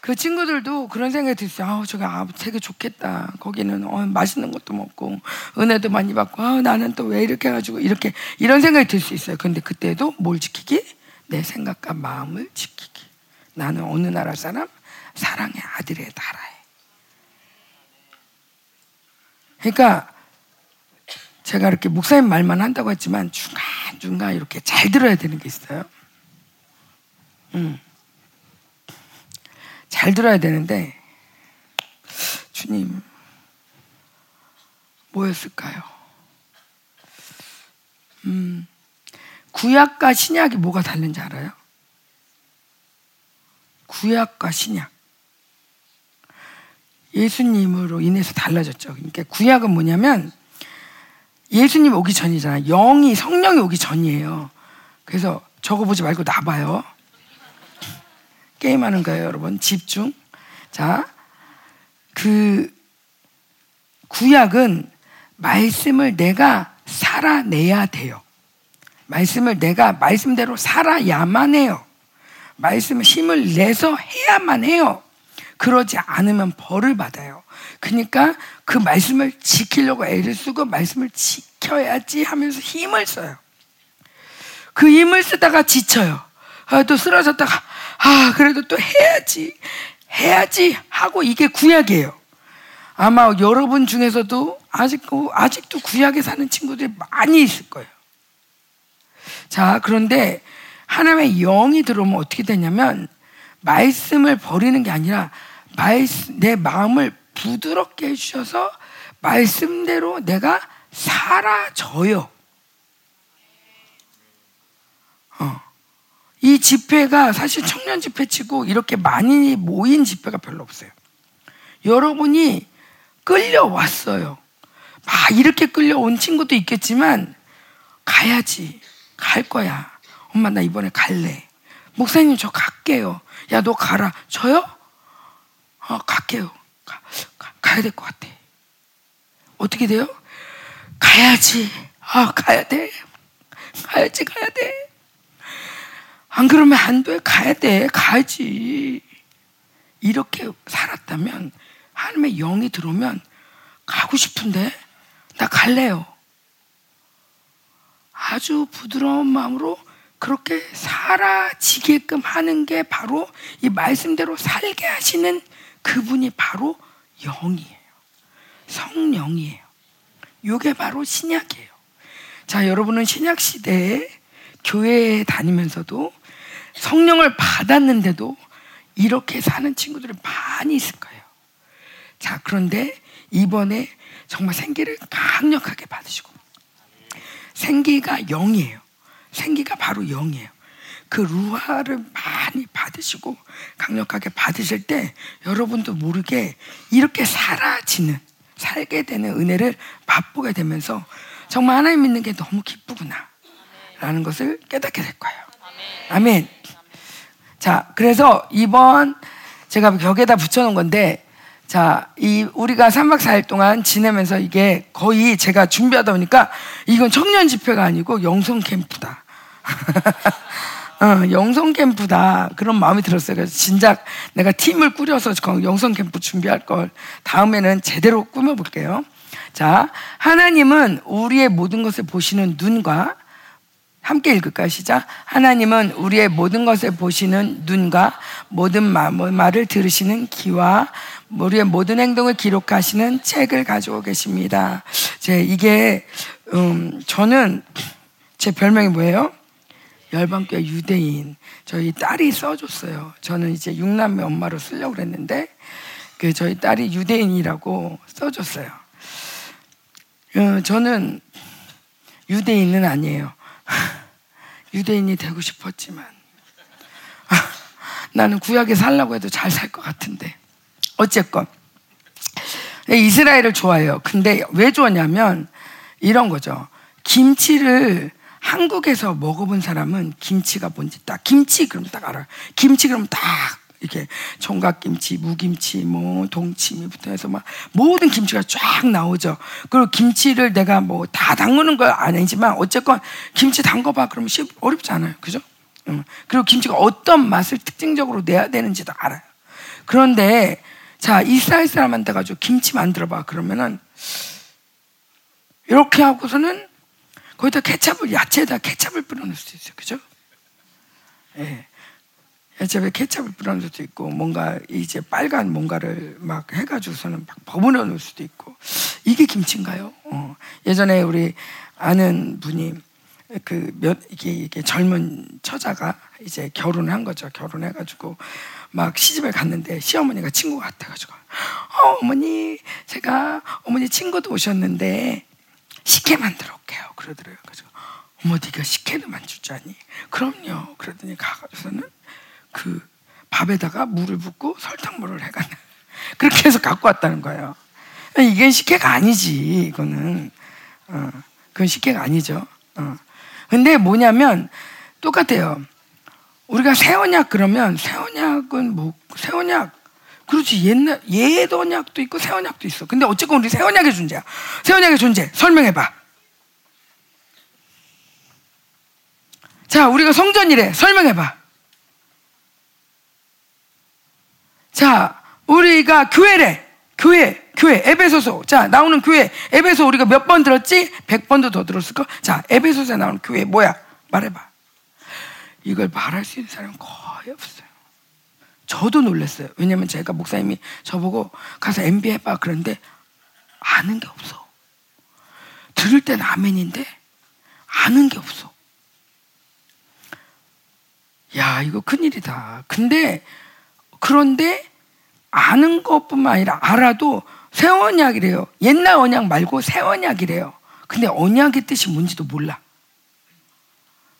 그 친구들도 그런 생각이 들었어요. 아, 저기 아, 되게 좋겠다. 거기는 어, 맛있는 것도 먹고 은혜도 많이 받고 아, 나는 또 왜 이렇게 해가지고 이렇게 이런 생각이 들 수 있어요. 근데 그때도 뭘 지키기? 내 생각과 마음을 지키기. 나는 어느 나라 사람? 사랑의 아들의 나라에. 그러니까 제가 이렇게 목사님 말만 한다고 했지만 중간중간 이렇게 잘 들어야 되는 게 있어요. 음. 잘 들어야 되는데 주님 뭐였을까요? 음, 구약과 신약이 뭐가 다른지 알아요? 구약과 신약. 예수님으로 인해서 달라졌죠. 그러니까 구약은 뭐냐면 예수님 오기 전이잖아요. 영이 성령이 오기 전이에요. 그래서 저거 보지 말고 나봐요. 게임하는 거예요, 여러분. 집중. 자, 그 구약은 말씀을 내가 살아내야 돼요. 말씀을 내가 말씀대로 살아야만 해요. 말씀을 힘을 내서 해야만 해요. 그러지 않으면 벌을 받아요. 그러니까 그 말씀을 지키려고 애를 쓰고 말씀을 지켜야지 하면서 힘을 써요. 그 힘을 쓰다가 지쳐요. 아, 또 쓰러졌다가 아, 그래도 또 해야지. 해야지 하고 이게 구약이에요. 아마 여러분 중에서도 아직도, 아직도 구약에 사는 친구들이 많이 있을 거예요. 자, 그런데 하나님의 영이 들어오면 어떻게 되냐면 말씀을 버리는 게 아니라 말씀, 내 마음을 부드럽게 해주셔서 말씀대로 내가 사라져요. 어. 이 집회가 사실 청년 집회치고 이렇게 많이 모인 집회가 별로 없어요. 여러분이 끌려왔어요. 막 이렇게 끌려온 친구도 있겠지만 가야지. 갈 거야. 엄마 나 이번에 갈래. 목사님 저 갈게요. 야 너 가라. 저요? 어 갈게요. 가, 가, 가야 될 것 같아. 어떻게 돼요? 가야지. 아 가야 돼. 가야지 가야 돼. 안 그러면 안 돼. 가야 돼. 가야지. 이렇게 살았다면 하나님의 영이 들어오면 가고 싶은데 나 갈래요. 아주 부드러운 마음으로 그렇게 사라지게끔 하는 게 바로 이 말씀대로 살게 하시는 그분이 바로 영이에요. 성령이에요. 이게 바로 신약이에요. 자, 여러분은 신약 시대에 교회에 다니면서도 성령을 받았는데도 이렇게 사는 친구들이 많이 있을 거예요. 자, 그런데 이번에 정말 생기를 강력하게 받으시고 생기가 영이에요. 생기가 바로 영이에요. 그 루아를 많이 받으시고 강력하게 받으실 때 여러분도 모르게 이렇게 사라지는 살게 되는 은혜를 맛보게 되면서 정말 하나님 믿는 게 너무 기쁘구나 라는 것을 깨닫게 될 거예요. 아멘. 자, 그래서 이번 제가 벽에다 붙여놓은 건데, 자, 이 우리가 3박 4일 동안 지내면서 이게 거의 제가 준비하다 보니까 이건 청년 집회가 아니고 영성 캠프다. 어, 영성 캠프다. 그런 마음이 들었어요. 그래서 진작 내가 팀을 꾸려서 영성 캠프 준비할 걸 다음에는 제대로 꾸며볼게요. 자, 하나님은 우리의 모든 것을 보시는 눈과 함께 읽을까요? 시작. 하나님은 우리의 모든 것을 보시는 눈과 모든 말을 들으시는 귀와 우리의 모든 행동을 기록하시는 책을 가지고 계십니다. 제 이게 음, 저는 제 별명이 뭐예요? 열방교회 유대인. 저희 딸이 써줬어요. 저는 이제 육남매 엄마로 쓰려고 그랬는데 그 저희 딸이 유대인이라고 써줬어요. 어, 저는 유대인은 아니에요. 유대인이 되고 싶었지만 나는 구약에 살라고 해도 잘 살 것 같은데 어쨌건 이스라엘을 좋아해요. 근데 왜 좋아하냐면 이런 거죠. 김치를 한국에서 먹어본 사람은 김치가 뭔지 딱 김치 그러면 딱 알아요. 김치 그러면 딱 이렇게 총각김치, 무김치, 뭐 동치미부터 해서 막 모든 김치가 쫙 나오죠. 그리고 김치를 내가 뭐 다 담그는 건 아니지만 어쨌건 김치 담궈봐 그러면 쉽 어렵지 않아요, 그죠? 응. 그리고 김치가 어떤 맛을 특징적으로 내야 되는지도 알아요. 그런데 자 이스라엘 사람한테 가지고 김치 만들어봐 그러면은 이렇게 하고서는 거기다 케찹을 야채에다 케찹을 뿌려놓을 수도 있어요, 그죠? 예. 야채에 케찹을 뿌려놓을 수도 있고 뭔가 이제 빨간 뭔가를 막 해가지고서는 막 버무려 놓을 수도 있고 이게 김치인가요? 어. 예전에 우리 아는 분이 그몇 이게, 이게 젊은 처자가 이제 결혼을 한 거죠. 결혼해가지고 막 시집을 갔는데 시어머니가 친구 같아가지고 어, 어머니 제가 어머니 친구도 오셨는데 식혜 만들어 올게요. 그러더래요. 그래서 어머 네가 식혜를 만들 줄 아니? 그럼요. 그러더니 가가지고서는 그 밥에다가 물을 붓고 설탕물을 해가 그렇게 해서 갖고 왔다는 거예요. 이게 식혜가 아니지. 이거는 어, 그건 식혜가 아니죠. 어. 근데 뭐냐면 똑같아요. 우리가 새언약 그러면 새언약은 뭐 새언약 그렇지 옛날 옛 언약도 있고 새 언약도 있어. 근데 어쨌건 우리 새 언약의 존재야. 새 언약의 존재 설명해 봐. 자, 우리가 성전이래. 설명해 봐. 자, 우리가 교회래. 교회, 교회, 에베소서. 자, 나오는 교회. 에베소 우리가 몇 번 들었지? 백 번도 더 들었을 거. 자, 에베소서에 나오는 교회 뭐야? 말해봐. 이걸 말할 수 있는 사람은 거의 없어요. 저도 놀랐어요. 왜냐면 제가 목사님이 저보고 가서 MB 해봐. 그런데 아는 게 없어. 들을 땐 아멘인데 아는 게 없어. 야, 이거 큰일이다. 근데 그런데 아는 것뿐만 아니라 알아도 새 언약이래요. 옛날 언약 말고 새 언약이래요. 근데 언약의 뜻이 뭔지도 몰라.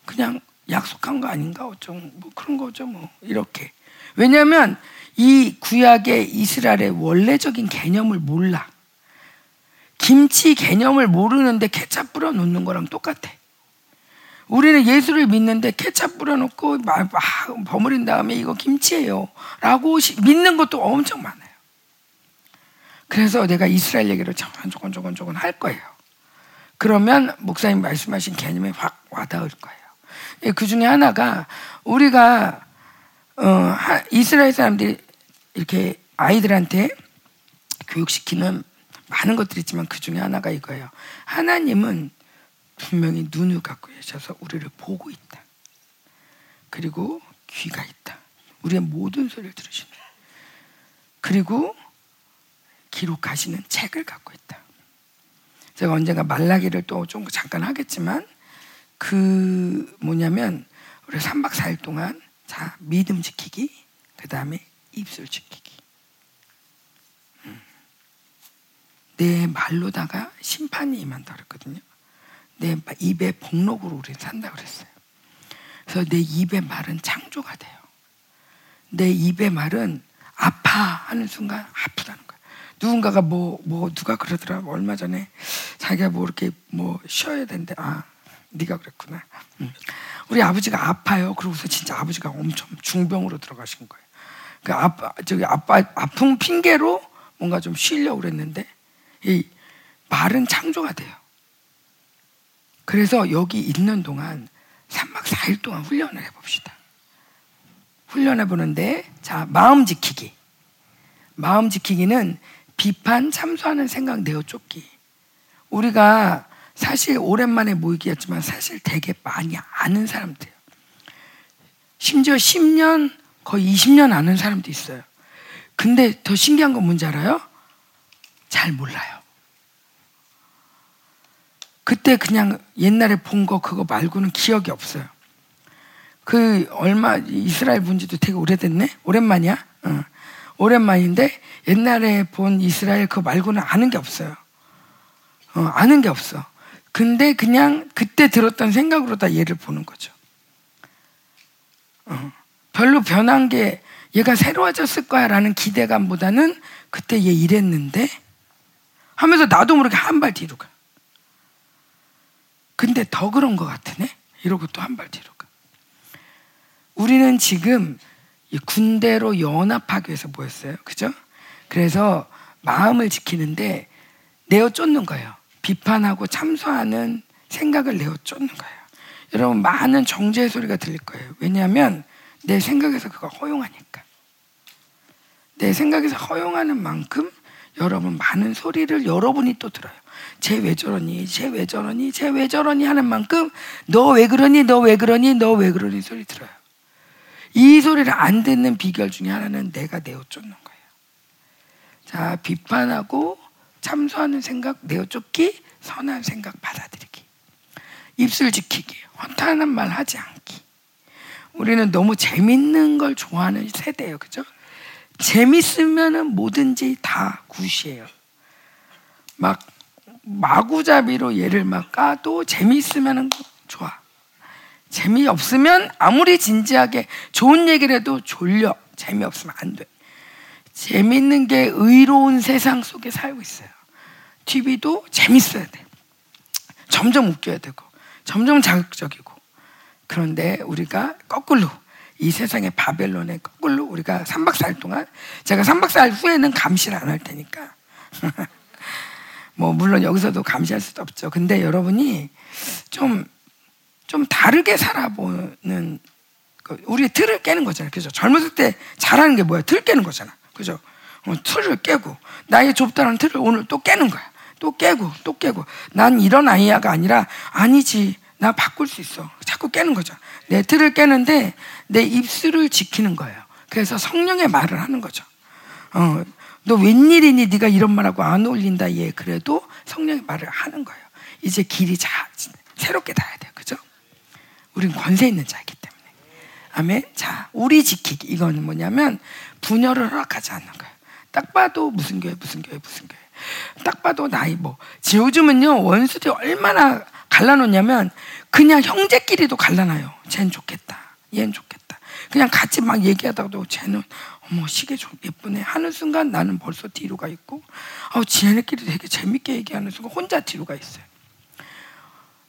그냥 약속한 거 아닌가 어쩜 뭐 그런 거죠 뭐 이렇게. 왜냐하면 이 구약의 이스라엘의 원래적인 개념을 몰라. 김치 개념을 모르는데 케찹 뿌려 놓는 거랑 똑같아. 우리는 예수를 믿는데 케찹 뿌려놓고 막, 막 버무린 다음에 이거 김치예요. 라고 믿는 것도 엄청 많아요. 그래서 내가 이스라엘 얘기를 조금 조금 조금 할 거예요. 그러면 목사님 말씀하신 개념이 확 와닿을 거예요. 예, 그 중에 하나가 우리가 어, 이스라엘 사람들이 이렇게 아이들한테 교육시키는 많은 것들이 있지만 그 중에 하나가 이거예요. 하나님은 분명히 눈을 갖고 계셔서 우리를 보고 있다. 그리고 귀가 있다. 우리의 모든 소리를 들으시는. 그리고 기록하시는 책을 갖고 있다. 제가 언젠가 말라기를 또 좀 잠깐 하겠지만 그 뭐냐면 우리 3박 4일 동안 자 믿음 지키기 그 다음에 입술 지키기 음. 내 말로다가 심판이 임한다 그랬거든요 내 입의 복록으로 우리는 산다 그랬어요 그래서 내 입의 말은 창조가 돼요 내 입의 말은 아파 하는 순간 아프다는 거야 누군가가 뭐, 뭐, 누가 그러더라. 얼마 전에 자기가 뭐 이렇게 뭐 쉬어야 된대. 아, 네가 그랬구나. 응. 우리 아버지가 아파요. 그러고서 진짜 아버지가 엄청 중병으로 들어가신 거예요. 그 아빠, 저기 아빠, 아픈 핑계로 뭔가 좀 쉬려고 그랬는데, 이 말은 창조가 돼요. 그래서 여기 있는 동안 3박 4일 동안 훈련을 해봅시다. 훈련해 보는데, 자, 마음 지키기. 마음 지키기는 비판, 참소하는 생각 내어 쫓기. 우리가 사실 오랜만에 모이기였지만 사실 되게 많이 아는 사람들이에요. 심지어 10년, 거의 20년 아는 사람도 있어요. 근데 더 신기한 건 뭔지 알아요? 잘 몰라요. 그때 그냥 옛날에 본 거 그거 말고는 기억이 없어요. 그 얼마 이스라엘 본지도 되게 오래됐네. 오랜만이야. 어. 오랜만인데 옛날에 본 이스라엘 그거 말고는 아는 게 없어요. 어, 아는 게 없어. 근데 그냥 그때 들었던 생각으로 다 얘를 보는 거죠. 어, 별로 변한 게 얘가 새로워졌을 거야 라는 기대감보다는 그때 얘 이랬는데 하면서 나도 모르게 한 발 뒤로 가. 근데 더 그런 것 같으네? 이러고 또 한 발 뒤로 가. 우리는 지금 군대로 연합하기 위해서 모였어요. 그죠? 그래서 마음을 지키는데 내어 쫓는 거예요. 비판하고 참소하는 생각을 내어 쫓는 거예요. 여러분, 많은 정죄의 소리가 들릴 거예요. 왜냐하면 내 생각에서 그거 허용하니까. 내 생각에서 허용하는 만큼 여러분 많은 소리를 여러분이 또 들어요. 쟤 왜 저러니? 쟤 왜 저러니? 쟤 왜 저러니? 하는 만큼 너 왜 그러니? 너 왜 그러니? 너 왜 그러니? 소리 들어요. 이 소리를 안 듣는 비결 중에 하나는 내가 내어 쫓는 거예요. 자, 비판하고 참소하는 생각 내어 쫓기, 선한 생각 받아들이기. 입술 지키기, 허탄한 말 하지 않기. 우리는 너무 재밌는 걸 좋아하는 세대예요. 그죠? 재밌으면은 뭐든지 다 굿이에요. 막 마구잡이로 얘를 막 까도 재미있으면 좋아. 재미없으면 아무리 진지하게 좋은 얘기를 해도 졸려. 재미없으면 안 돼. 재밌는 게 의로운 세상 속에 살고 있어요. TV도 재밌어야 돼. 점점 웃겨야 되고, 점점 자극적이고. 그런데 우리가 거꾸로 이 세상의 바벨론의 거꾸로 우리가 3박 4일 동안 제가 3박 4일 후에는 감시를 안 할 테니까 뭐 물론 여기서도 감시할 수도 없죠. 근데 여러분이 좀 좀 다르게 살아보는 우리 틀을 깨는 거잖아요. 그죠? 젊었을 때 잘하는 게 뭐야? 틀 깨는 거잖아. 그죠? 어, 틀을 깨고 나의 좁다는 틀을 오늘 또 깨는 거야. 또 깨고 또 깨고 난 이런 아이야가 아니라 아니지 나 바꿀 수 있어. 자꾸 깨는 거죠. 내 틀을 깨는데 내 입술을 지키는 거예요. 그래서 성령의 말을 하는 거죠. 어, 너 웬일이니 네가 이런 말하고 안 어울린다 얘 그래도 성령의 말을 하는 거예요. 이제 길이 자, 새롭게 닿아야 돼요. 그죠? 우린 권세 있는 자이기 때문에. 아멘. 자, 우리 지키기. 이거는 뭐냐면 분열을 허락하지 않는 거예요. 딱 봐도 무슨 교회, 무슨 교회, 무슨 교회. 딱 봐도 나이 뭐. 요즘은요, 원수들이 얼마나 갈라놓냐면 그냥 형제끼리도 갈라놔요. 쟤는 좋겠다. 얘는 좋겠다. 그냥 같이 막 얘기하다가도 쟤는 어머 시계 좀 예쁘네 하는 순간 나는 벌써 뒤로 가 있고 아 쟤네끼리 되게 재밌게 얘기하는 순간 혼자 뒤로 가 있어요.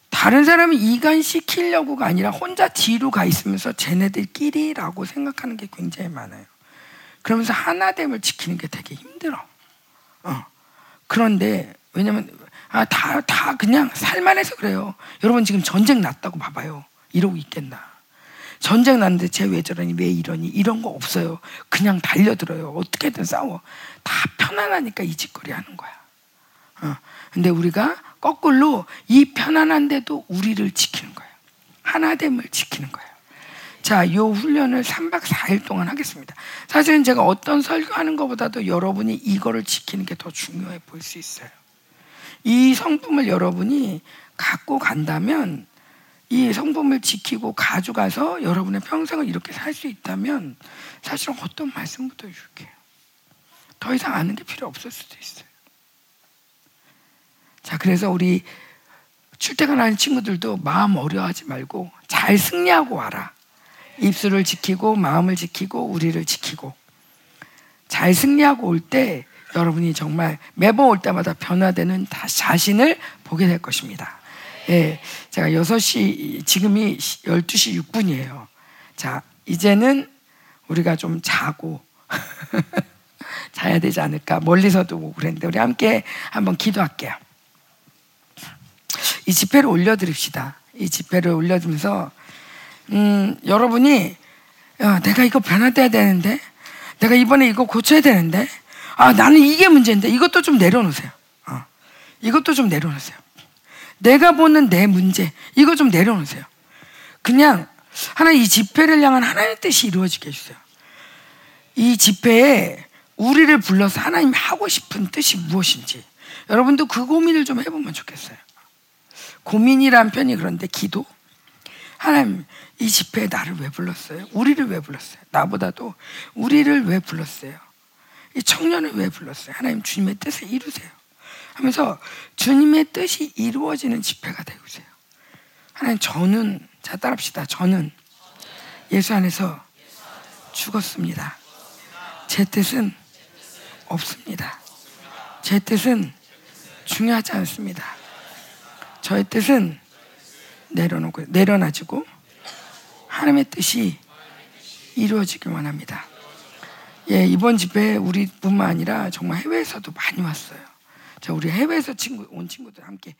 다른 사람이 이간시키려고가 아니라 혼자 뒤로 가 있으면서 쟤네들끼리라고 생각하는 게 굉장히 많아요. 그러면서 하나됨을 지키는 게 되게 힘들어. 어. 그런데 왜냐면 아, 다, 다 그냥 살만해서 그래요. 여러분 지금 전쟁 났다고 봐봐요. 이러고 있겠나. 전쟁 났는데 쟤 왜 저러니, 왜 이러니, 이런 거 없어요. 그냥 달려들어요. 어떻게든 싸워. 다 편안하니까 이 짓거리 하는 거야. 어. 근데 우리가 거꾸로 이 편안한데도 우리를 지키는 거예요. 하나됨을 지키는 거예요. 자, 이 훈련을 3박 4일 동안 하겠습니다. 사실은 제가 어떤 설교하는 것보다도 여러분이 이거를 지키는 게 더 중요해 보일 수 있어요. 이 성품을 여러분이 갖고 간다면 이 성품을 지키고 가져가서 여러분의 평생을 이렇게 살 수 있다면 사실은 어떤 말씀부터 이렇게 더 이상 아는 게 필요 없을 수도 있어요. 자, 그래서 우리 출퇴근하는 친구들도 마음 어려워하지 말고 잘 승리하고 와라. 입술을 지키고 마음을 지키고 우리를 지키고 잘 승리하고 올 때 여러분이 정말 매번 올 때마다 변화되는 자신을 보게 될 것입니다. 예, 제가 6시, 지금이 12시 6분이에요. 자, 이제는 우리가 좀 자고, 자야 되지 않을까. 멀리서도 보고 그랬는데, 우리 함께 한번 기도할게요. 이 집회를 올려드립시다. 이 집회를 올려주면서, 음, 여러분이, 야, 내가 이거 변화돼야 되는데, 내가 이번에 이거 고쳐야 되는데, 아, 나는 이게 문제인데 이것도 좀 내려놓으세요. 어. 이것도 좀 내려놓으세요. 내가 보는 내 문제, 이거 좀 내려놓으세요. 그냥 하나 이 집회를 향한 하나님의 뜻이 이루어지게 해주세요. 이 집회에 우리를 불러서 하나님 하고 싶은 뜻이 무엇인지 여러분도 그 고민을 좀 해보면 좋겠어요. 고민이란 편이 그런데 기도? 하나님, 이 집회에 나를 왜 불렀어요? 우리를 왜 불렀어요? 나보다도 우리를 왜 불렀어요? 이 청년을 왜 불렀어요? 하나님 주님의 뜻을 이루세요. 하면서 주님의 뜻이 이루어지는 집회가 되고세요. 하나님 저는 자 따라합시다. 저는 예수 안에서 죽었습니다. 제 뜻은 없습니다. 제 뜻은 중요하지 않습니다. 저의 뜻은 내려놓고 내려놔지고 하나님의 뜻이 이루어지길 원합니다. 예, 이번 집회 우리뿐만 아니라 정말 해외에서도 많이 왔어요. 자, 우리 해외에서 친구 온 친구들 함께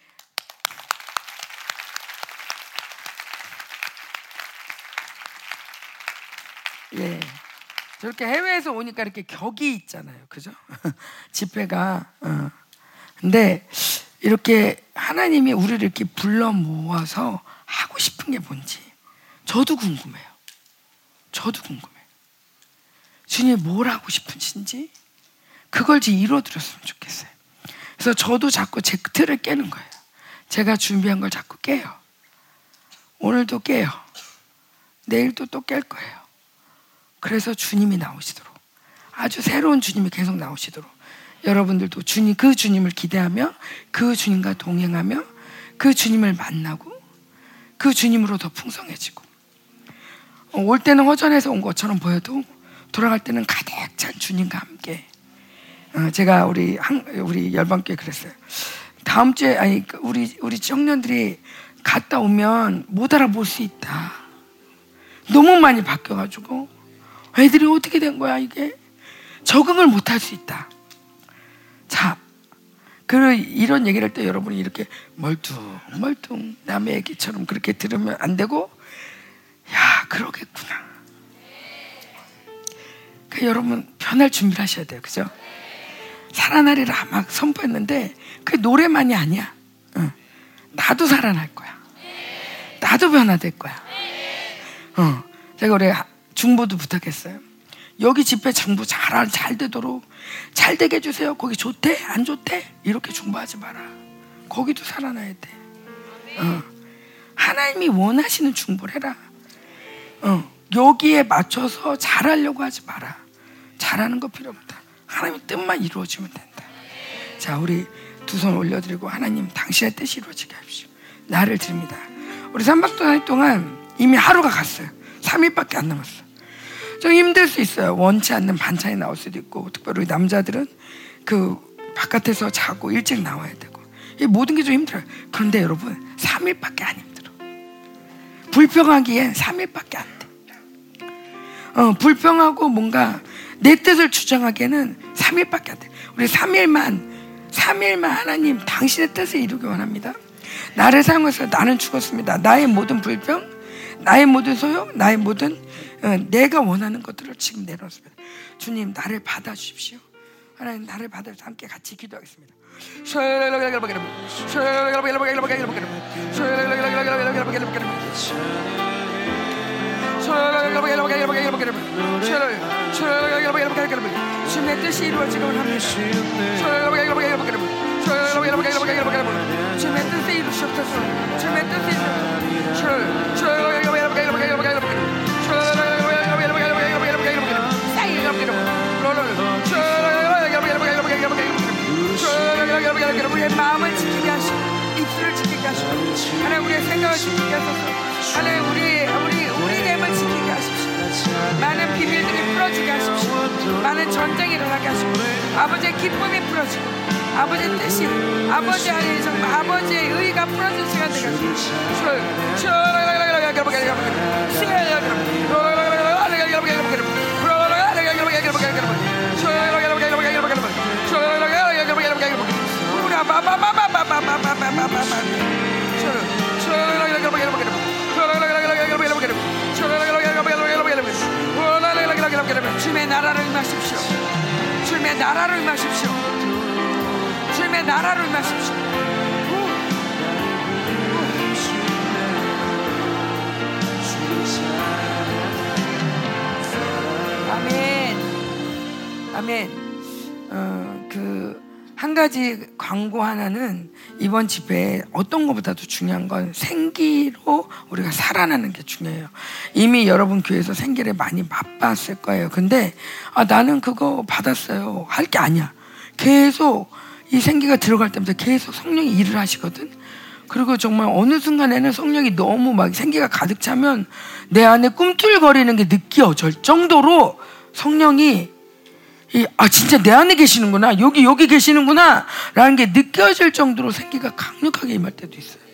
예. 저렇게 해외에서 오니까 이렇게 격이 있잖아요. 그죠? 집회가. 어. 근데 이렇게 하나님이 우리를 이렇게 불러 모아서 하고 싶은 게 뭔지 저도 궁금해요. 저도 궁금해요. 주님 뭘 하고 싶으신지 그걸 좀 이뤄드렸으면 좋겠어요. 그래서 저도 자꾸 제 틀을 깨는 거예요. 제가 준비한 걸 자꾸 깨요. 오늘도 깨요. 내일도 또 깰 거예요. 그래서 주님이 나오시도록 아주 새로운 주님이 계속 나오시도록 여러분들도 주님 그 주님을 기대하며 그 주님과 동행하며 그 주님을 만나고 그 주님으로 더 풍성해지고 어, 올 때는 허전해서 온 것처럼 보여도 돌아갈 때는 가득 찬 주님과 함께 어, 제가 우리 한, 우리 열방교회 그랬어요. 다음 주에 아니 그 우리 우리 청년들이 갔다 오면 못 알아볼 수 있다. 너무 많이 바뀌어가지고 애들이 어떻게 된 거야 이게 적응을 못 할 수 있다. 자, 그 이런 얘기를 할 때 여러분이 이렇게 멀뚱 멀뚱 남의 얘기처럼 그렇게 들으면 안 되고 야 그러겠구나. 그 여러분 변할 준비를 하셔야 돼요, 그죠? 살아나리라 막 선포했는데 그 노래만이 아니야. 응. 나도 살아날 거야. 나도 변화될 거야. 어. 제가 우리 중보도 부탁했어요. 여기 집회 정부 잘, 잘 되도록 잘 되게 해주세요. 거기 좋대? 안 좋대? 이렇게 중보하지 마라. 거기도 살아나야 돼. 어. 하나님이 원하시는 중보를 해라. 어. 여기에 맞춰서 잘하려고 하지 마라. 잘하는 거 필요 없다. 하나님의 뜻만 이루어지면 된다. 자, 우리 두 손 올려드리고 하나님 당신의 뜻이 이루어지게 하십시오. 나를 드립니다. 우리 삼박도 동안 이미 하루가 갔어요. 3일밖에 안 남았어. 좀 힘들 수 있어요. 원치 않는 반찬이 나올 수도 있고, 특별히 남자들은 그 바깥에서 자고 일찍 나와야 되고, 이 모든 게 좀 힘들어요. 그런데 여러분, 3일밖에 안 힘들어. 불평하기엔 3일밖에 안 돼. 어, 불평하고 뭔가 내 뜻을 주장하기에는 3일밖에 안 돼. 우리 3일만, 3일만 하나님 당신의 뜻을 이루기 원합니다. 나를 사용해서 나는 죽었습니다. 나의 모든 불평, 나의 모든 소용, 나의 모든 어, 내가 원하는 것들을 지금 내놓습니다. 주님 나를 받아주십시오. 하나님 나를 받아 함께 같이 기도하겠습니다. 하나님 우리의 생각을 지키게 하소서 하나님 우리 우리 많은 비밀들이 풀어지게 하십시오 많은 전쟁이 일어나게 하시고 아버지의 기쁨이 풀어지고 아버지의 뜻이 아버지 안에 정말 아버지의 의가 풀어진 시간 되게 하시고 주님의 임하십시오. 주님의 나라를 임하십시오. 주님의 나라를 임하십시오. 아멘. 아멘. 어, 그, 한 가지 광고 하나는 이번 집회에 어떤 것보다도 중요한 건 생기로 우리가 살아나는 게 중요해요. 이미 여러분 교회에서 생기를 많이 맛봤을 거예요. 근데 아, 나는 그거 받았어요. 할 게 아니야. 계속 이 생기가 들어갈 때마다 계속 성령이 일을 하시거든. 그리고 정말 어느 순간에는 성령이 너무 막 생기가 가득 차면 내 안에 꿈틀거리는 게 느껴질 정도로 성령이 이, 아 진짜 내 안에 계시는구나 여기 여기 계시는구나 라는 게 느껴질 정도로 생기가 강력하게 임할 때도 있어요.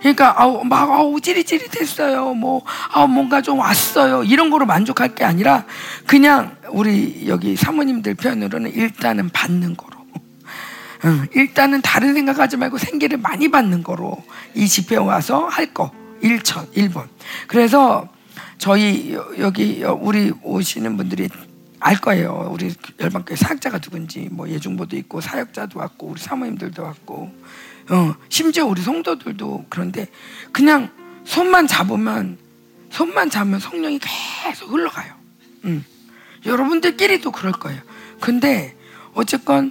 그러니까 아우 막 아우 찌릿찌릿했어요. 뭐 아우 뭔가 좀 왔어요. 이런 거로 만족할 게 아니라 그냥 우리 여기 사모님들 표현으로는 일단은 받는 거로. 응, 일단은 다른 생각하지 말고 생기를 많이 받는 거로 이 집회에 와서 할 거. 1천, 1번. 그래서 저희 여기 우리 오시는 분들이 알 거예요. 우리 열방교회 사역자가 누군지 뭐 예중보도 있고 사역자도 왔고 우리 사모님들도 왔고 어, 심지어 우리 성도들도 그런데 그냥 손만 잡으면 손만 잡으면 성령이 계속 흘러가요. 음. 여러분들끼리도 그럴 거예요. 근데 어쨌건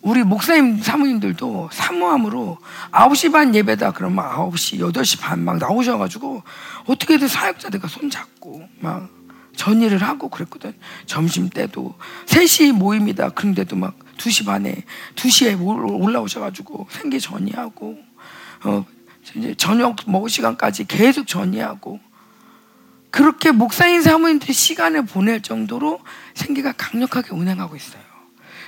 우리 목사님 사모님들도 사모함으로 9시 반 예배다 그러면 9시, 8시 반 막 나오셔가지고 어떻게든 사역자들과 손잡고 막 전일을 하고 그랬거든. 점심 때도 3시 모임이다. 그런데도 막 2시 반에 2시에 올라오셔가지고 생계 전이하고 어 이제 저녁 먹을 시간까지 계속 전이하고 그렇게 목사인 사모님들이 시간을 보낼 정도로 생계가 강력하게 운행하고 있어요.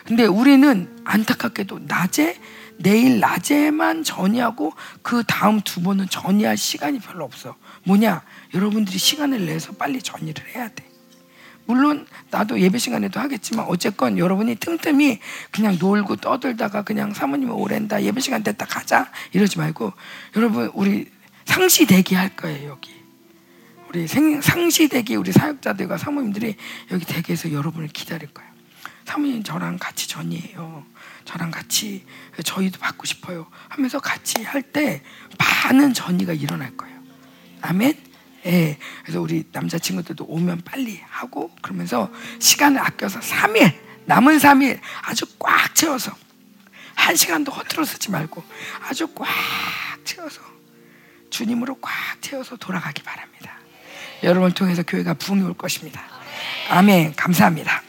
근데 우리는 안타깝게도 낮에 내일 낮에만 전이하고 그 다음 두 번은 전이할 시간이 별로 없어. 뭐냐? 여러분들이 시간을 내서 빨리 전이를 해야 돼. 물론 나도 예배 시간에도 하겠지만 어쨌건 여러분이 틈틈이 그냥 놀고 떠들다가 그냥 사모님 오랜다 예배 시간 됐다 가자 이러지 말고 여러분 우리 상시 대기할 거예요 여기. 우리 상시 대기 우리 사역자들과 사모님들이 여기 대기에서 여러분을 기다릴 거예요 사모님 저랑 같이 전이에요. 저랑 같이 저희도 받고 싶어요 하면서 같이 할 때 많은 전이가 일어날 거예요. 아멘 예. 그래서 우리 남자친구들도 오면 빨리 하고 그러면서 시간을 아껴서 3일, 남은 3일 아주 꽉 채워서 한 시간도 허투루 쓰지 말고 아주 꽉 채워서 주님으로 꽉 채워서 돌아가기 바랍니다. 여러분을 통해서 교회가 부흥이 올 것입니다. 아멘. 감사합니다.